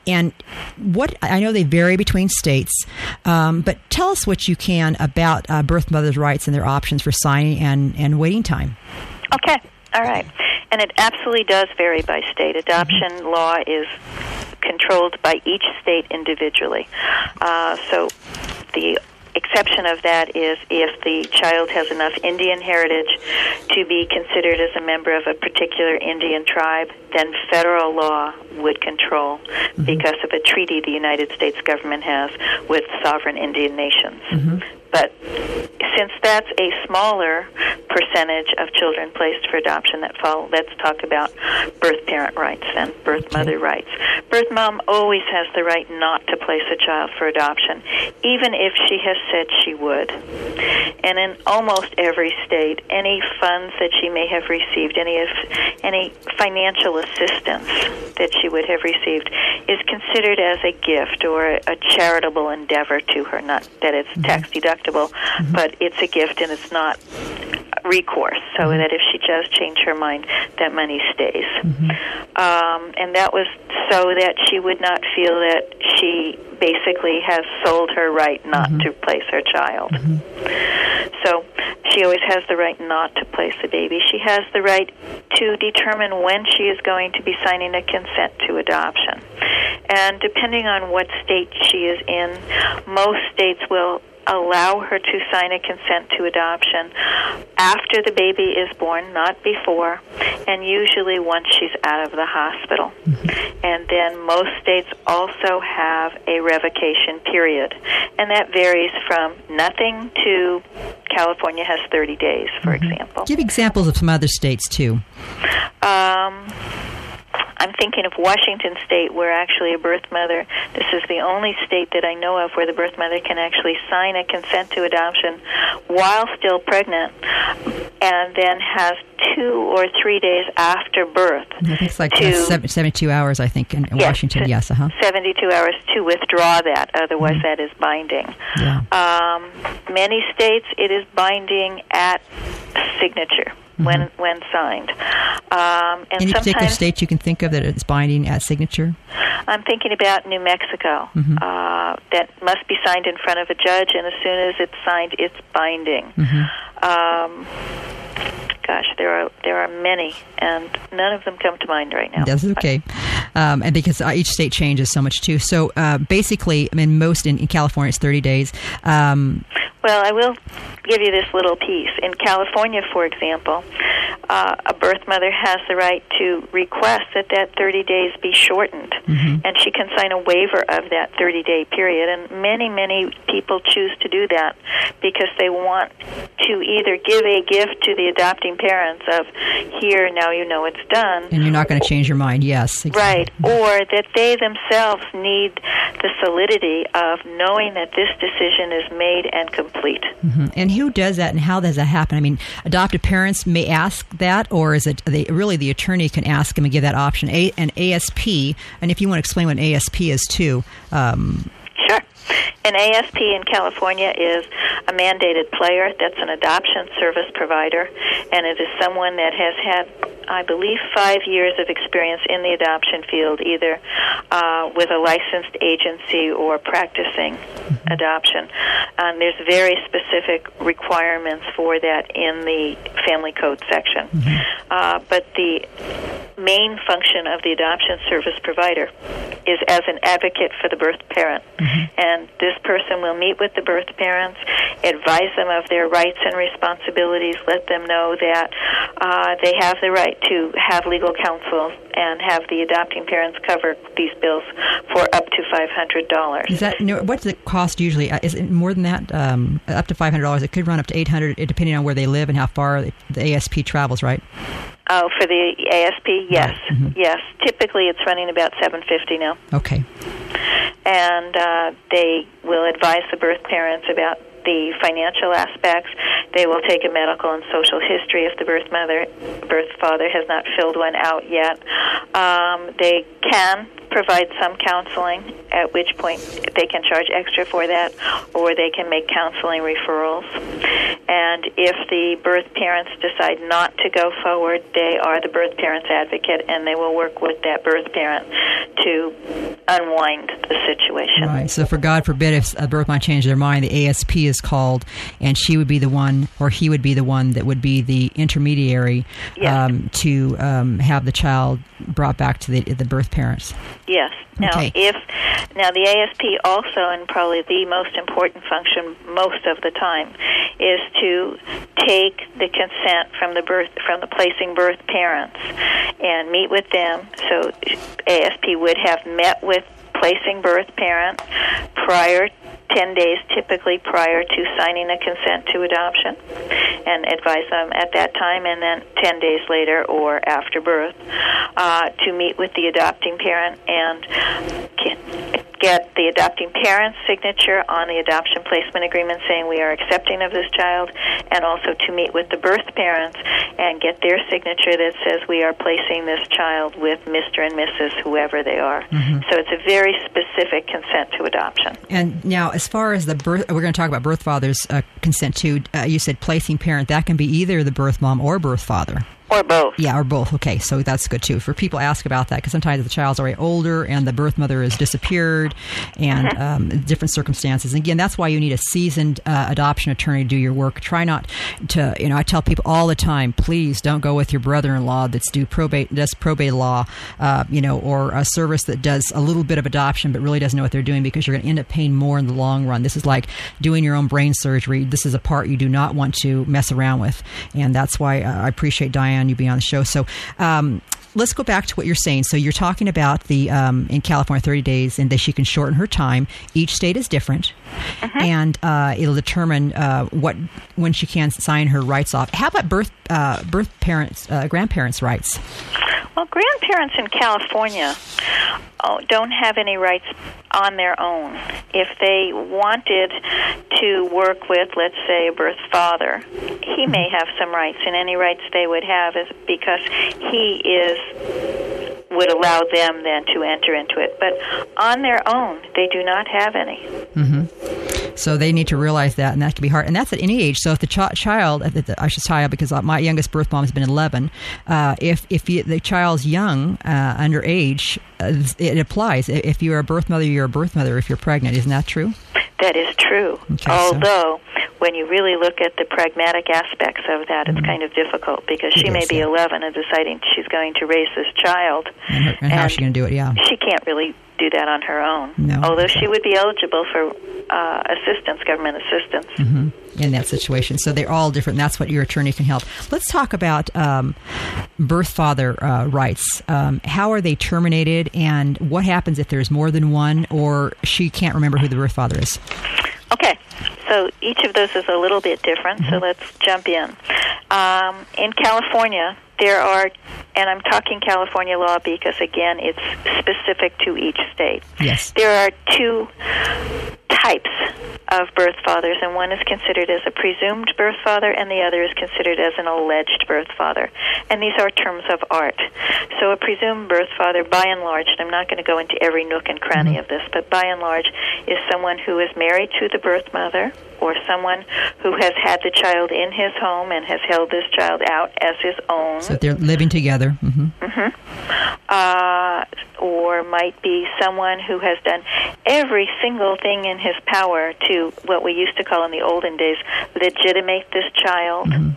and what I know they vary between states, um, but tell us what you can about uh, birth mothers' rights and their options for signing and and waiting time. Okay, all right, and it absolutely does vary by state. Adoption mm-hmm. law is controlled by each state individually. Uh, so the exception of that is if the child has enough Indian heritage to be considered as a member of a particular Indian tribe, then federal law would control mm-hmm. because of a treaty the United States government has with sovereign Indian nations. Mm-hmm. But since that's a smaller percentage of children placed for adoption that fall, let's talk about birth parent rights and birth mother rights. Birth mom always has the right not to place a child for adoption, even if she has said she would. And in almost every state, any funds that she may have received, any of any financial assistance that she would have received, is considered as a gift or a charitable endeavor to her. Not that it's mm-hmm. tax deductible, mm-hmm. but it's a gift and it's not recourse. So mm-hmm. that if she does change her mind, that money stays. Mm-hmm. Um, and that was so that she would not feel that she basically has sold her right not mm-hmm. to place her child. Mm-hmm. So she always has the right not to place the baby. She has the right to determine when she is going to be signing a consent to adoption. And depending on what state she is in, most states will allow her to sign a consent to adoption after the baby is born, not before, and usually once she's out of the hospital. Mm-hmm. And then most states also have a revocation period, and that varies from nothing to California has 30 days, for mm-hmm. example. Give examples of some other states too. Um, I'm thinking of Washington State, where actually a birth mother, this is the only state that I know of where the birth mother can actually sign a consent to adoption while still pregnant, and then has two or three days after birth. It's like to, 72 hours, I think, in yes, Washington. Yes, uh-huh. 72 hours to withdraw that. Otherwise, mm-hmm. that is binding. Yeah. Um, many states, it is binding at signature mm-hmm. when when signed. Um, and Any particular state you can think of that it's binding at signature? I'm thinking about New Mexico. Mm-hmm. Uh, that must be signed in front of a judge, and as soon as it's signed, it's binding. Mm-hmm. Um, gosh, there are there are many, and none of them come to mind right now. That's okay, um, and because uh, each state changes so much too. So uh, basically, I mean, most in, in, California it's 30 days. Um, well, I will give you this little piece. In California, for example, uh, a birth mother has the right to request that that 30 days be shortened, mm-hmm. and she can sign a waiver of that 30 day period. And many, many people choose to do that because they want to either give a gift to the adopting parents of, here, now you know it's done. And you're not going to change your mind, yes. Exactly. Right. Or that they themselves need the solidity of knowing that this decision is made and complete complete. Mm-hmm. And who does that, and how does that happen? I mean, adoptive parents may ask that, or is it they, really the attorney can ask them and give that option? A, an ASP, and if you want to explain what an ASP is too. Um, sure. An ASP in California is a mandated player that's an adoption service provider, and it is someone that has had I believe, five years of experience in the adoption field, either uh, with a licensed agency or practicing mm-hmm. adoption. Um, there's very specific requirements for that in the family code section. Mm-hmm. Uh, but the main function of the adoption service provider is as an advocate for the birth parent. Mm-hmm. And this person will meet with the birth parents, advise them of their rights and responsibilities, let them know that uh, they have the right to have legal counsel and have the adopting parents cover these bills for up to five hundred dollars. Is that what's the cost usually? Uh, is it more than that? Um, up to five hundred dollars. It could run up to eight hundred, depending on where they live and how far the ASP travels, right? Oh, for the ASP, yes, mm-hmm. yes. Typically, it's running about seven fifty now. Okay. And uh, they will advise the birth parents about the financial aspects. They will take a medical and social history if the birth mother, birth father has not filled one out yet. Um, they can provide some counseling, at which point they can charge extra for that, or they can make counseling referrals. And if the birth parents decide not to go forward, they are the birth parents advocate, and they will work with that birth parent to unwind the situation. Right. So, for God forbid, if a birth might change their mind, the ASP is called, and she would be the one, or he would be the one that would be the intermediary Yes. um, to um, have the child brought back to the, the birth parents. Yes. Now, Okay. if now the ASP also, and probably the most important function most of the time, is to take the consent from the birth from the placing birth parents and meet with them. So, ASP would have met with placing birth parent prior 10 days typically prior to signing a consent to adoption and advise them at that time and then 10 days later or after birth uh, to meet with the adopting parent and get- the adopting parent's signature on the adoption placement agreement saying we are accepting of this child and also to meet with the birth parents and get their signature that says we are placing this child with Mr. and Mrs. whoever they are. So it's a very specific consent to adoption. And now, as far as the birth, we're going to talk about birth father's uh, consent to. Uh, you said placing parent. That can be either the birth mom or birth father. Or both. Yeah, or both. Okay, so that's good too. For people ask about that because sometimes the child's already older and the birth mother has disappeared, and um, different circumstances. And again, that's why you need a seasoned uh, adoption attorney to do your work. Try not to, you know, I tell people all the time, please don't go with your brother-in-law that's do probate, does probate law, uh, you know, or a service that does a little bit of adoption but really doesn't know what they're doing because you're going to end up paying more in the long run. This is like doing your own brain surgery. This is a part you do not want to mess around with, and that's why uh, I appreciate Diane you being on the show. So. Um, Let's go back to what you're saying. So you're talking about the um, in California 30 days, and that she can shorten her time. Each state is different, and uh, it'll determine uh, what when she can sign her rights off. How about birth uh, birth parents uh, grandparents' rights? Well, grandparents in California oh, don't have any rights on their own. If they wanted to work with, let's say, a birth father, he may have some rights, and any rights they would have is because he is would allow them then to enter into it. But on their own, they do not have any. Mm-hmm. So they need to realize that, and that can be hard. And that's at any age. So if the ch- child, I should child because my youngest birth mom has been 11. Uh, if if you, the child's young, uh, underage, uh, it applies. If you're a birth mother, you're a birth mother. If you're pregnant, isn't that true? That is true. Okay, so- Although, when you really look at the pragmatic aspects of that, it's kind of difficult because she Mm-hmm. It may is, be yeah. 11 and deciding she's going to raise this child. And, her, and, how's she going to do it? Yeah. She can't really do that on her own. No. Although she would be eligible for uh, assistance, government assistance. in that situation. So they're all different. That's what your attorney can help. Let's talk about um, birth father uh, rights. Um, how are they terminated, and what happens if there's more than one, or she can't remember who the birth father is? Okay, so each of those is a little bit different, Mm-hmm. so let's jump in. Um, in California, there are, and I'm talking California law because, again, it's specific to each state. Yes. There are two types of birth fathers, and one is considered as a presumed birth father, and the other is considered as an alleged birth father. And these are terms of art. So, a presumed birth father, by and large, and I'm not going to go into every nook and cranny mm-hmm. of this, but by and large, is someone who is married to the birth mother or someone who has had the child in his home and has held this child out as his own So they're living together. Mm-hmm. uh, or might be someone who has done every single thing in his power to what we used to call in the olden days legitimate this child and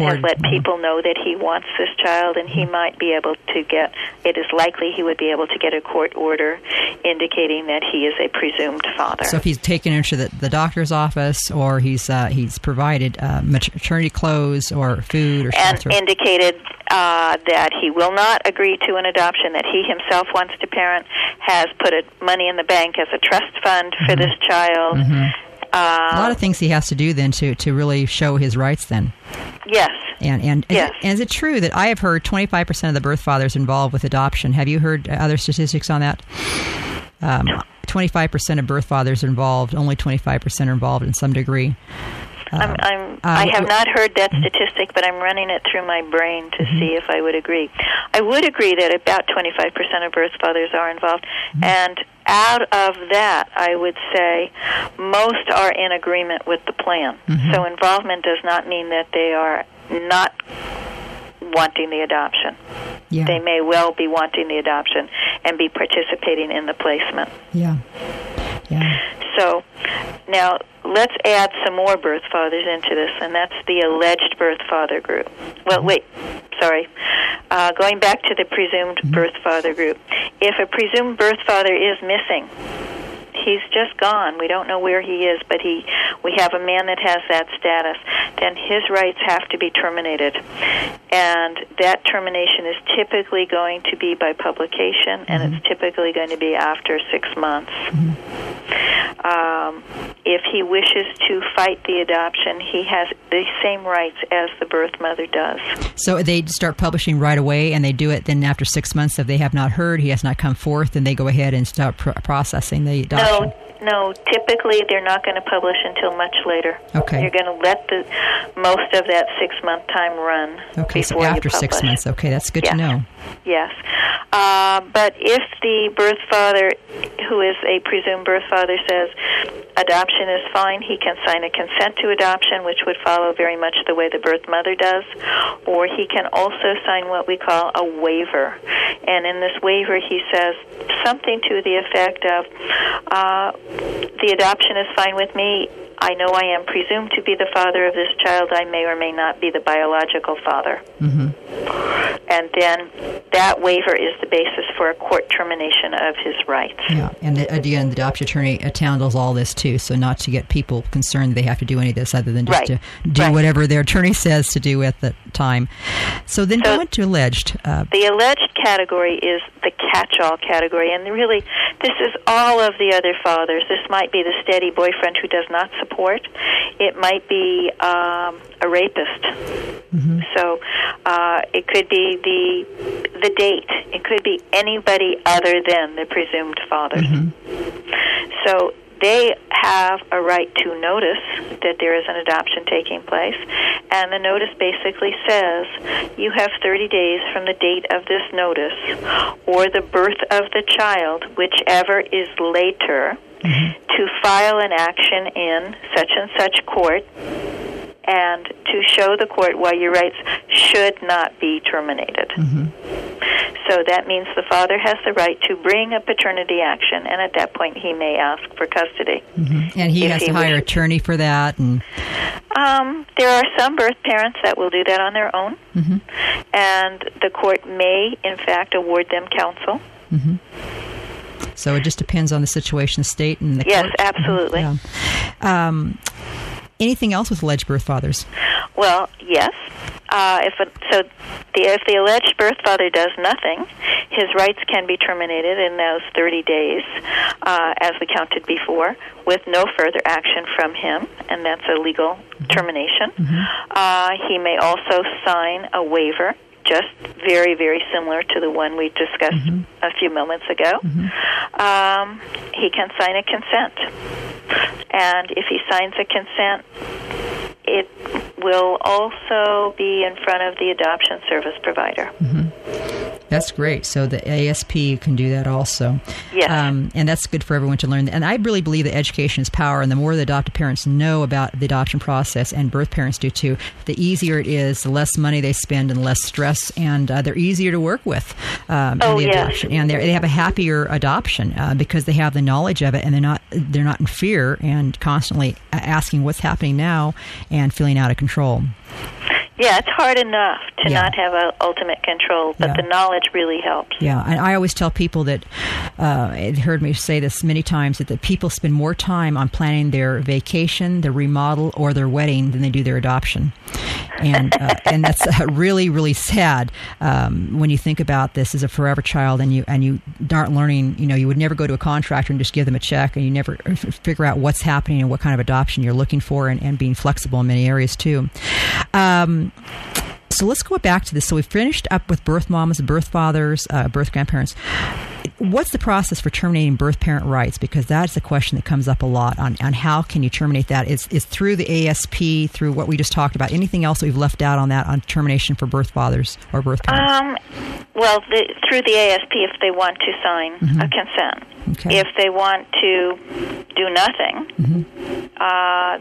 has let Mhm. people know that he wants this child and he might be able to get it is likely he would be able to get a court order indicating that he is a presumed father So if he's taken her to the, the doctor's office, or he's uh, he's provided uh, maternity clothes or food or and shelter. indicated uh, that he will not agree to an adoption, that he himself wants to parent, has put money in the bank as a trust fund for this child. a lot of things he has to do then to, to really show his rights then. Yes. And and is, Yes. it, and is it true that I have heard 25% of the birth fathers involved with adoption? Have you heard uh, other statistics on that? Um, 25% of birth fathers are involved. Only 25% are involved in some degree. I'm, I'm, I have not heard that statistic, but I'm running it through my brain to Mm-hmm. see if I would agree. I would agree that about 25% of birth fathers are involved, Mm-hmm. and out of that, I would say most are in agreement with the plan. Mm-hmm. So involvement does not mean that they are not wanting the adoption. Yeah. They may well be wanting the adoption and be participating in the placement. yeah. Yeah. So now let's add some more birth fathers into this, and that's the alleged birth father group. Well, wait, sorry. Uh, going back to the presumed birth father group. If a presumed birth father is missing, he's just gone. We don't know where he is, but he we have a man that has that status. Then his rights have to be terminated, and that termination is typically going to be by publication, and it's typically going to be after six months. Um, if he wishes to fight the adoption, he has the same rights as the birth mother does. So they start publishing right away, and they do it. Then after six months, if they have not heard, he has not come forth, then they go ahead and start pr- processing the adoption. No, so no. Typically, they're not going to publish until much later. Okay. You're going to let the most of that six month time run. Okay, so after six months. Okay, that's good to know. Yes. Uh, but if the birth father, who is a presumed birth father, says adoption is fine, he can sign a consent to adoption, which would follow very much the way the birth mother does, or he can also sign what we call a waiver. And in this waiver, he says something to the effect of uh, the adoption is fine with me. I know I am presumed to be the father of this child. I may or may not be the biological father and then that waiver is the basis for a court termination of his rights. Yeah, and the, again, the adoption attorney handles all this too, so not to get people concerned they have to do any of this other than just Right. to do Right. whatever their attorney says to do at the time. So then So- go into alleged. Uh, The alleged category is the catch-all category, and really, this is all of the other fathers. This might be the steady boyfriend who does not support. It might be um, a rapist. So uh, it could be the the date. It could be anybody other than the presumed fathers. So they have a right to notice that there is an adoption taking place, and the notice basically says you have 30 days from the date of this notice or the birth of the child, whichever is later, to file an action in such and such court and to show the court why your rights should not be terminated. Mm-hmm. So that means the father has the right to bring a paternity action, and at that point he may ask for custody. Mm-hmm. and he has he to hire an attorney for that, and Um, there are some birth parents that will do that on their own, mm-hmm. and the court may, in fact, award them counsel. So it just depends on the situation, the state, and the Yes, court. absolutely. Yeah. Um, anything else with alleged birth fathers? Well, yes. Uh, if a, so, the, if the alleged birth father does nothing, his rights can be terminated in those 30 days, uh, as we counted before, with no further action from him, and that's a legal termination. Uh, he may also sign a waiver. Just very, very similar to the one we discussed mm-hmm. a few moments ago. Mm-hmm. Um, he can sign a consent. And if he signs a consent, it will also be in front of the adoption service provider. Mm-hmm. That's great. So the ASP can do that also. Yes. Um, and that's good for everyone to learn. And I really believe that education is power. And the more the adoptive parents know about the adoption process, and birth parents do too, the easier it is, the less money they spend, and less stress, and uh, they're easier to work with. Um, Oh, in the yes. adoption. And they're- have a happier adoption uh, because they have the knowledge of it, and they're not they're not in fear and constantly asking what's happening now and feeling out of control. Yeah, it's hard enough to Yeah. not have a ultimate control, but Yeah. the knowledge really helps. Yeah, and I always tell people that uh, it heard me say this many times that the people spend more time on planning their vacation, their remodel, or their wedding than they do their adoption, and uh, [laughs] and that's uh, really really sad um, when you think about this as a forever child and you and you aren't learning. You know, you would never go to a contractor and just give them a check, and you never f- figure out what's happening and what kind of adoption you're looking for, and, and being flexible in many areas too. Um, so let's go back to this. So we finished up with birth moms, birth fathers, uh, birth grandparents. What's the process for terminating birth parent rights? Because that's a question that comes up a lot on, on how can you terminate that? Is is through the ASP, through what we just talked about? Anything else we've left out on that on termination for birth fathers or birth parents? Um, well, the, through the ASP, if they want to sign Mm-hmm. a consent, Okay. if they want to do nothing, Mm-hmm. uh,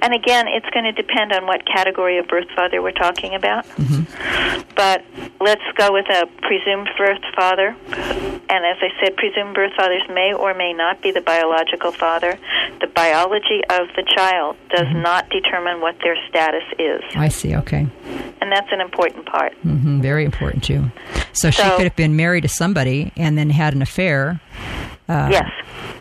and again, it's going to depend on what category of birth father we're talking about. Mm-hmm. But let's go with a presumed birth father. And as I said, presumed birth fathers may or may not be the biological father. The biology of the child does Mm-hmm. not determine what their status is, I see. Okay. and that's an important part. hmm Very important too. So, she could have been married to somebody and then had an affair. Uh, yes.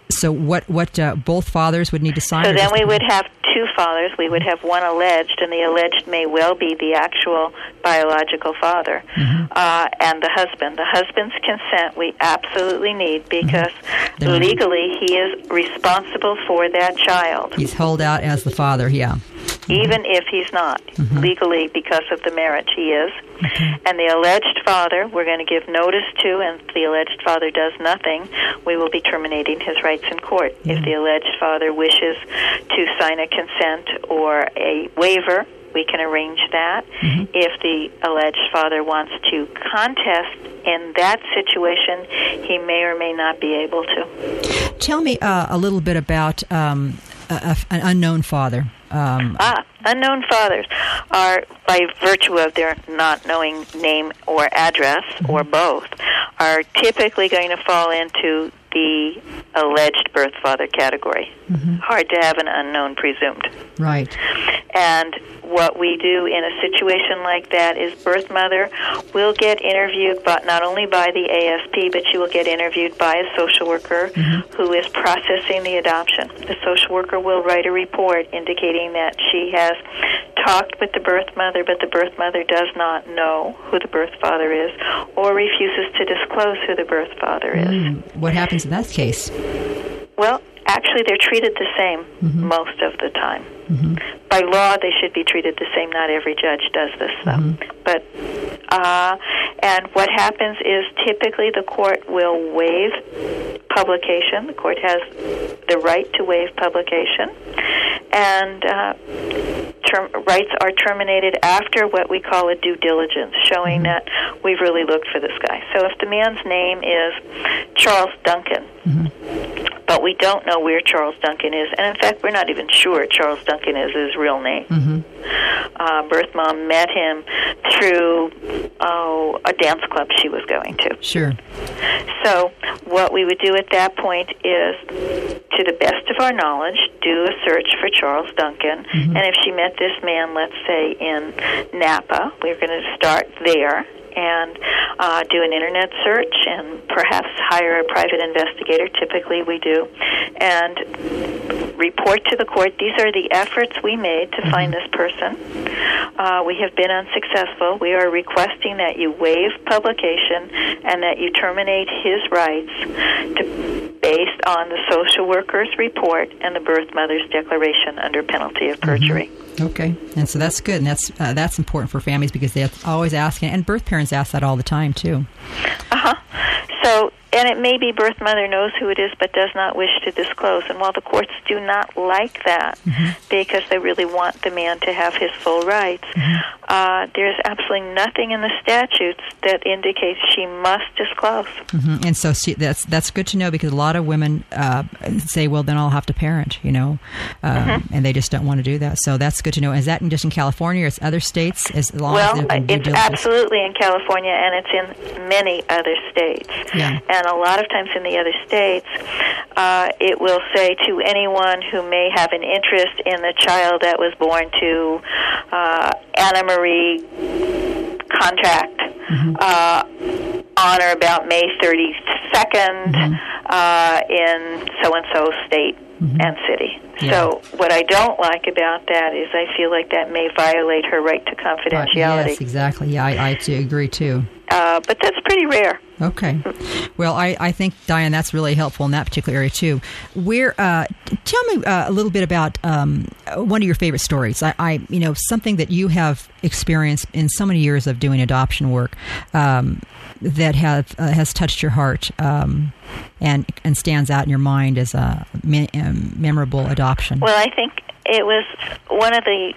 So what? What? Uh, both fathers would need to sign. So then we would have two fathers. We would have one alleged, and the alleged may well be the actual biological father, Mm-hmm. uh, and the husband. The husband's consent we absolutely need because Then- legally he is responsible for that child, He's held out as the father. Yeah. Even if he's not Mm-hmm. legally because of the marriage he is. And the alleged father, we're going to give notice to, and if the alleged father does nothing, we will be terminating his rights in court. If the alleged father wishes to sign a consent or a waiver, we can arrange that. If the alleged father wants to contest in that situation, he may or may not be able to. Tell me uh, a little bit about um, a, a, an unknown father. Um, Ah, unknown fathers are, by virtue of their not knowing name or address, or both, are typically going to fall into the alleged birth father category. Hard to have an unknown presumed. right. And what we do in a situation like that is birth mother will get interviewed, but not only by the ASP, but she will get interviewed by a social worker who is processing the adoption. The social worker will write a report indicating that she has talked with the birth mother, but the birth mother does not know who the birth father is or refuses to disclose who the birth father is. Mm, What happens in that case? Well, actually, they're treated the same most of the time. By law, they should be treated the same. Not every judge does this, though. But uh, and what happens is typically the court will waive publication. The court has the right to waive publication, and uh, term, rights are terminated after what we call a due diligence, showing that we've really looked for this guy. So if the man's name is Charles Duncan, but we don't know where Charles Duncan is, and in fact, we're not even sure Charles Duncan is his real name. Uh, birth mom met him through oh a dance club she was going to. Sure. So, what we would do at that point is, to the best of our knowledge, do a search for Charles Duncan. And if she met this man, let's say in Napa, we're going to start there and uh, do an internet search and perhaps hire a private investigator. Typically, we do. And report to the court these are the efforts we made to find this person. Uh, we have been unsuccessful. We are requesting that you waive publication and that you terminate his rights to, based on the social worker's report and the birth mother's declaration under penalty of perjury. Okay, and so that's good, and that's uh, that's important for families because they're always asking, and birth parents ask that all the time too. Uh huh. So, and it may be birth mother knows who it is but does not wish to disclose. And while the courts do not like that because they really want the man to have his full rights, uh, there's absolutely nothing in the statutes that indicates she must disclose. hmm And so see, that's that's good to know because a lot of women uh, say, "Well, then I'll have to parent," you know, um, and they just don't want to do that. So that's good to know. Is that in just in California or is other states? As long Well, as it's absolutely in California, and it's in many other states. Yeah. And a lot of times in the other states, uh, it will say to anyone who may have an interest in the child that was born to uh, Anna Marie contract uh, on or about May 32nd uh, in so and so state and city. So, what I don't like about that is I feel like that may violate her right to Right, confidentiality. yes, exactly. Yeah, I, I agree too. Uh, but that's pretty rare. Okay. Well, I, I think Diane, that's really helpful in that particular area too. Where uh, tell me uh, a little bit about um, one of your favorite stories. I, I, you know, something that you have experienced in so many years of doing adoption work um, that have uh, has touched your heart um, and and stands out in your mind as a me- um, memorable adoption. Well, I think it was one of the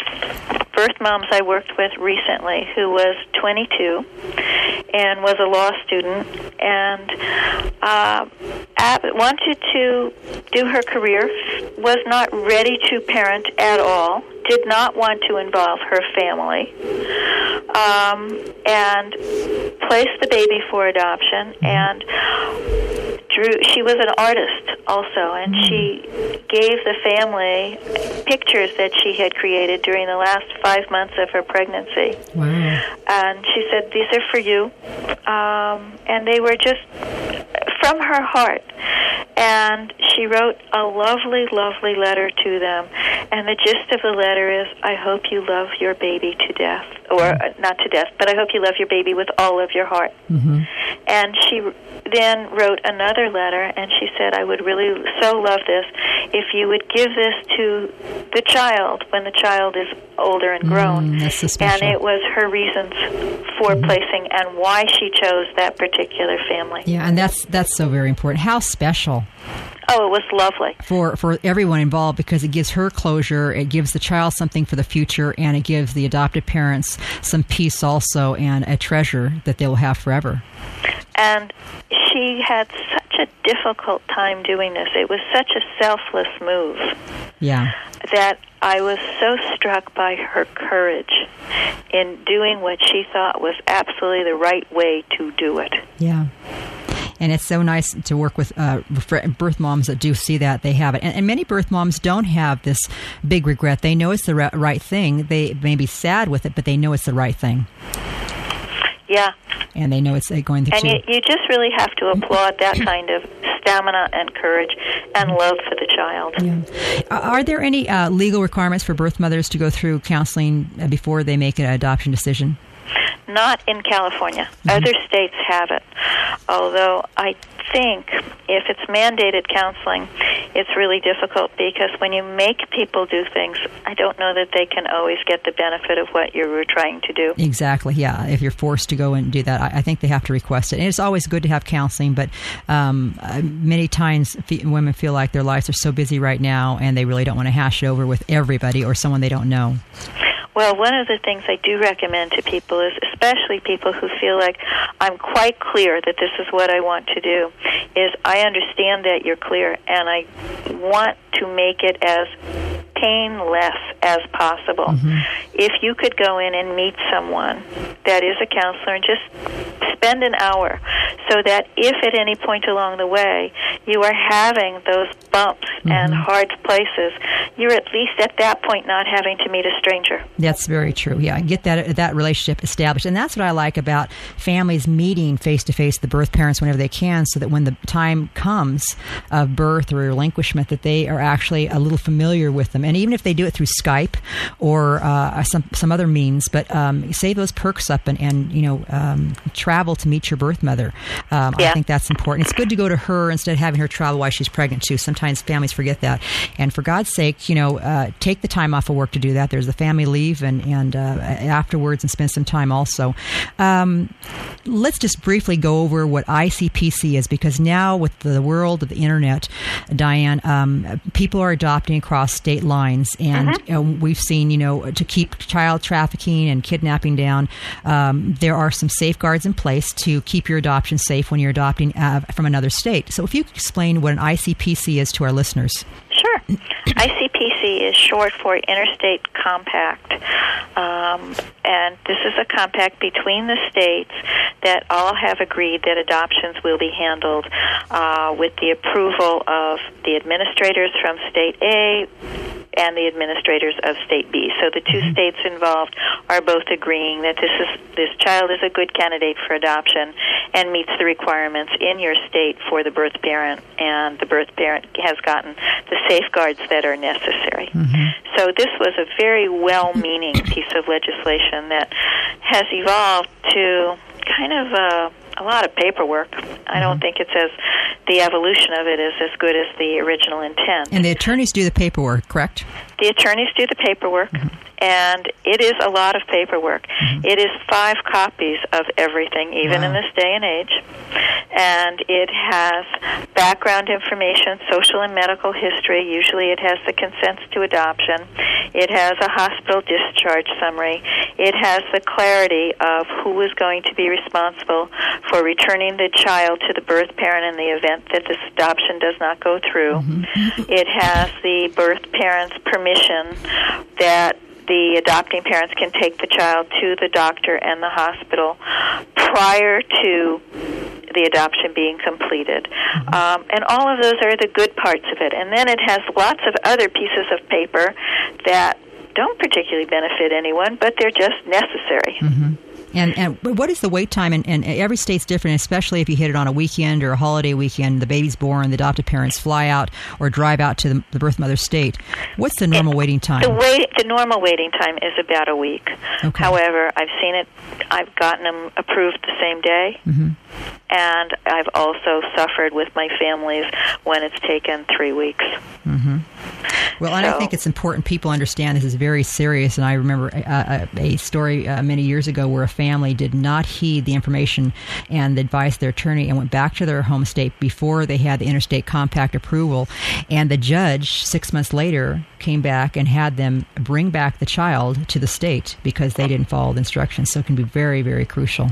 first moms I worked with recently who was 22 and was a law student. And uh, wanted to do her career, was not ready to parent at all, did not want to involve her family, um, and placed the baby for adoption and drew she was an artist also and she gave the family pictures that she had created during the last five months of her pregnancy. Wow. and she said these are for you. Um, and they were just from her heart. And she wrote a lovely lovely letter to them. And the gist of the letter is i hope you love your baby to death or uh, not to death but i hope you love your baby with all of your heart. Mm-hmm. and she then wrote another letter and she said, I would really so love this if you would give this to the child when the child is older and grown. Mm, and it was her reasons for mm-hmm. placing and why she chose that particular family. Yeah, and that's that's so very important. How special. Oh, it was lovely for for everyone involved because it gives her closure, it gives the child something for the future, and it gives the adopted parents some peace also and a treasure that they will have forever. And she had such a difficult time doing this. It was such a selfless move. Yeah. That I was so struck by her courage in doing what she thought was absolutely the right way to do it. Yeah and it's so nice to work with uh, birth moms that do see that they have it. And, and, many birth moms don't have this big regret. They know it's the right thing. They may be sad with it, but they know it's the right thing. Yeah. And they know it's going through. And you, you just really have to applaud that kind of stamina and courage and love for the child. Yeah. Are there any uh, legal requirements for birth mothers to go through counseling uh, before they make an adoption decision? Not in California. Mm-hmm. Other states have it. Although I think if it's mandated counseling, it's really difficult because when you make people do things, I don't know that they can always get the benefit of what you were trying to do. Exactly, yeah. If you're forced to go and do that, I, I think they have to request it. And it's always good to have counseling, but um, uh, many times women feel like their lives are so busy right now and they really don't want to hash it over with everybody or someone they don't know. Well, one of the things I do recommend to people is, especially people who feel like I'm quite clear that this is what I want to do, is I understand that you're clear and I want to make it as painless as possible. Mm-hmm. If you could go in and meet someone that is a counselor and just spend an hour so that if at any point along the way you are having those bumps mm-hmm. and hard places, you're at least at that point not having to meet a stranger. That's very true. Yeah, get that that relationship established, and that's what I like about families meeting face to face the birth parents whenever they can, so that when the time comes of birth or relinquishment, that they are actually a little familiar with them, and even if they do it through Skype or uh, some some other means, but um, save those perks up and, and you know um, travel to meet your birth mother. Um, yeah. I think that's important. It's good to go to her instead of having her travel while she's pregnant too. Sometimes families forget that, and for God's sake, you know, uh, take the time off of work to do that. There's the family leave leave and, and uh, afterwards and spend some time also. Um, let's just briefly go over what ICPC is because now with the world of the internet, Diane, um, people are adopting across state lines, and uh-huh. uh, we've seen, you know, to keep child trafficking and kidnapping down, um, there are some safeguards in place to keep your adoption safe when you're adopting uh, from another state. So, if you could explain what an ICPC is to our listeners. Sure. ICPC is short for Interstate Compact. Um, and this is a compact between the states that all have agreed that adoptions will be handled uh, with the approval of the administrators from state A and the administrators of state B. So the 2 mm-hmm. states involved are both agreeing that this is this child is a good candidate for adoption and meets the requirements in your state for the birth parent and the birth parent has gotten the safeguards that are necessary. Mm-hmm. So this was a very well-meaning piece of legislation that has evolved to kind of uh, a lot of paperwork. I don't mm-hmm. think it's as the evolution of it is as good as the original intent. And the attorneys do the paperwork, correct? The attorneys do the paperwork, mm-hmm. and it is a lot of paperwork. Mm-hmm. It is five copies of everything, even in this day and age. And it has background information, social and medical history. Usually it has the consents to adoption. It has a hospital discharge summary. It has the clarity of who is going to be responsible for returning the child to the birth parent in the event that this adoption does not go through. Mm-hmm. It has the birth parent's permission that the adopting parents can take the child to the doctor and the hospital prior to the adoption being completed. Um, and all of those are the good parts of it. And then it has lots of other pieces of paper that don't particularly benefit anyone, but they're just necessary. And and what is the wait time? And, and every state's different, especially if you hit it on a weekend or a holiday weekend. The baby's born, the adoptive parents fly out or drive out to the, the birth mother state. What's the normal waiting time? The wait, the normal waiting time is about a week. Okay. However, I've seen it. I've gotten them approved the same day, Mm-hmm. and I've also suffered with my families when it's taken three weeks. Well, and I think it's important people understand this is very serious. And I remember a, a, a story uh, many years ago where a family did not heed the information and the advice of their attorney and went back to their home state before they had the interstate compact approval. And the judge, six months later, came back and had them bring back the child to the state because they didn't follow the instructions. So it can be very, very crucial.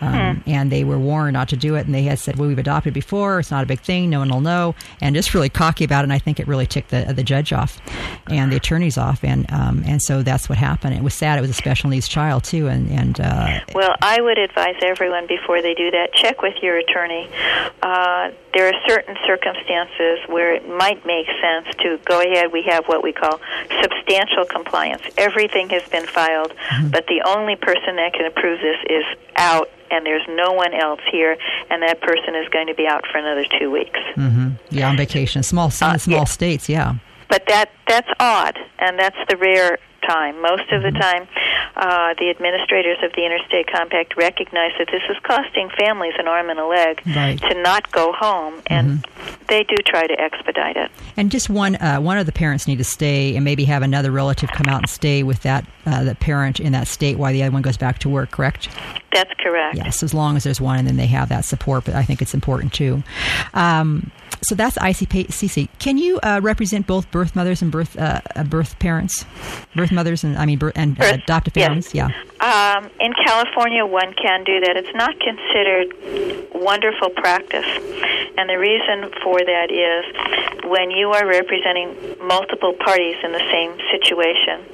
Um, And they were warned not to do it. And they had said, well, we've adopted before. It's not a big thing. No one will know. And just really cocky about it. And I think it really ticked the, the judge off and the attorneys off. And um, and so that's what happened. It was sad. It was a special needs child, too. And, and uh, Well, I would advise everyone before they do that, check with your attorney. Uh, there are certain circumstances where it might make sense to go ahead. We have what we call substantial compliance. Everything has been filed, but the only person that can approve this is out, and there's no one else here, and that person is going to be out for another two weeks. Yeah, on vacation. Small, some the uh, small yeah. states, yeah. but that that's odd, and that's the rare time. Most of the mm-hmm. time, uh, the administrators of the Interstate Compact recognize that this is costing families an arm and a leg Right. to not go home, and they do try to expedite it. And just one uh, one of the parents need to stay and maybe have another relative come out and stay with that uh, the parent in that state while the other one goes back to work. Correct? That's correct. Yes, as long as there's one, and then they have that support. But I think it's important too. Um, so that's ICPC. Can you uh, represent both birth mothers and birth uh, uh, birth parents, birth mothers and I mean birth, and uh, Birth- yes. Yeah. Um, in California, one can do that. It's not considered wonderful practice. And the reason for that is when you are representing multiple parties in the same situation,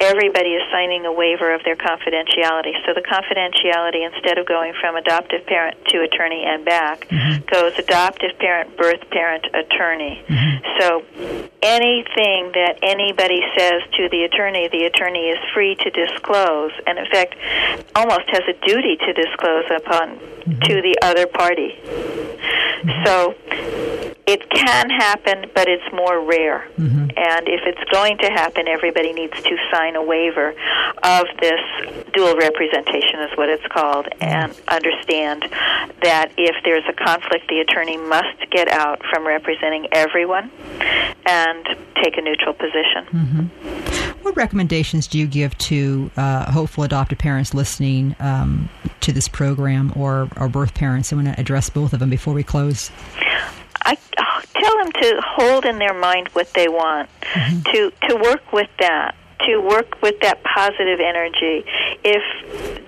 everybody is signing a waiver of their confidentiality. So the confidentiality, instead of going from adoptive parent to attorney and back, goes adoptive parent, birth parent, attorney. So anything that anybody says to the attorney, the attorney is free to disclose, and in fact, almost has a duty to disclose upon mm-hmm. to the other party. Mm-hmm. So it can happen, but it's more rare. Mm-hmm. And if it's going to happen, everybody needs to sign a waiver of this dual representation, is what it's called, and understand that if there's a conflict, the attorney must get out from representing everyone and take a neutral position. What recommendations do you give to uh, hopeful adoptive parents listening um, to this program, or or birth parents? I want to address both of them before we close. I oh, tell them to hold in their mind what they want, to to work with that, to work with that positive energy. If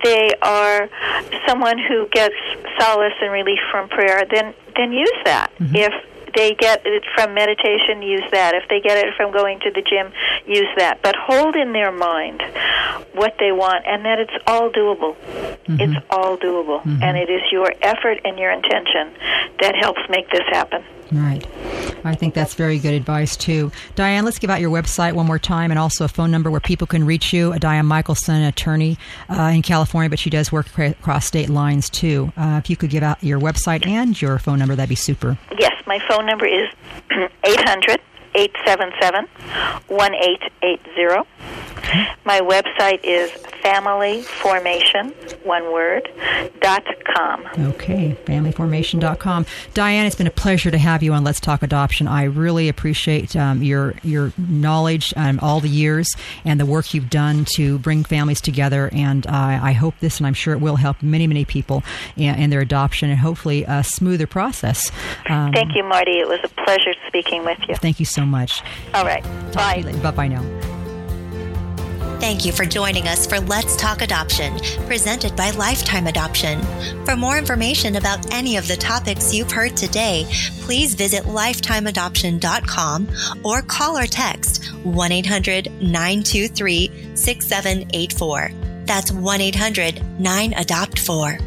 they are someone who gets solace and relief from prayer, then then use that. If they get it from meditation, use that. If they get it from going to the gym, use that. But hold in their mind what they want and that it's all doable. Mm-hmm. It's all doable. Mm-hmm. And it is your effort and your intention that helps make this happen. Right. I think that's very good advice, too. Diane, let's give out your website one more time and also a phone number where people can reach you. A Diane Michaelson, attorney uh, in California, but she does work across state lines, too. Uh, if you could give out your website and your phone number, that'd be super. Yes, my phone number is [clears throat] 800 877 1880. My website is familyformation, one word, dot com. Okay, familyformation.com. Diane, it's been a pleasure to have you on Let's Talk Adoption. I really appreciate um, your your knowledge and all the years and the work you've done to bring families together. And uh, I hope this, and I'm sure it will help many, many people in, in their adoption and hopefully a smoother process. Um, Thank you, Marty. It was a pleasure speaking with you. Thank you so much. All right. Bye. Bye bye now. Thank you for joining us for Let's Talk Adoption, presented by Lifetime Adoption. For more information about any of the topics you've heard today, please visit lifetimeadoption.com or call or text 1 800 923 6784. That's 1 800 9 Adopt 4.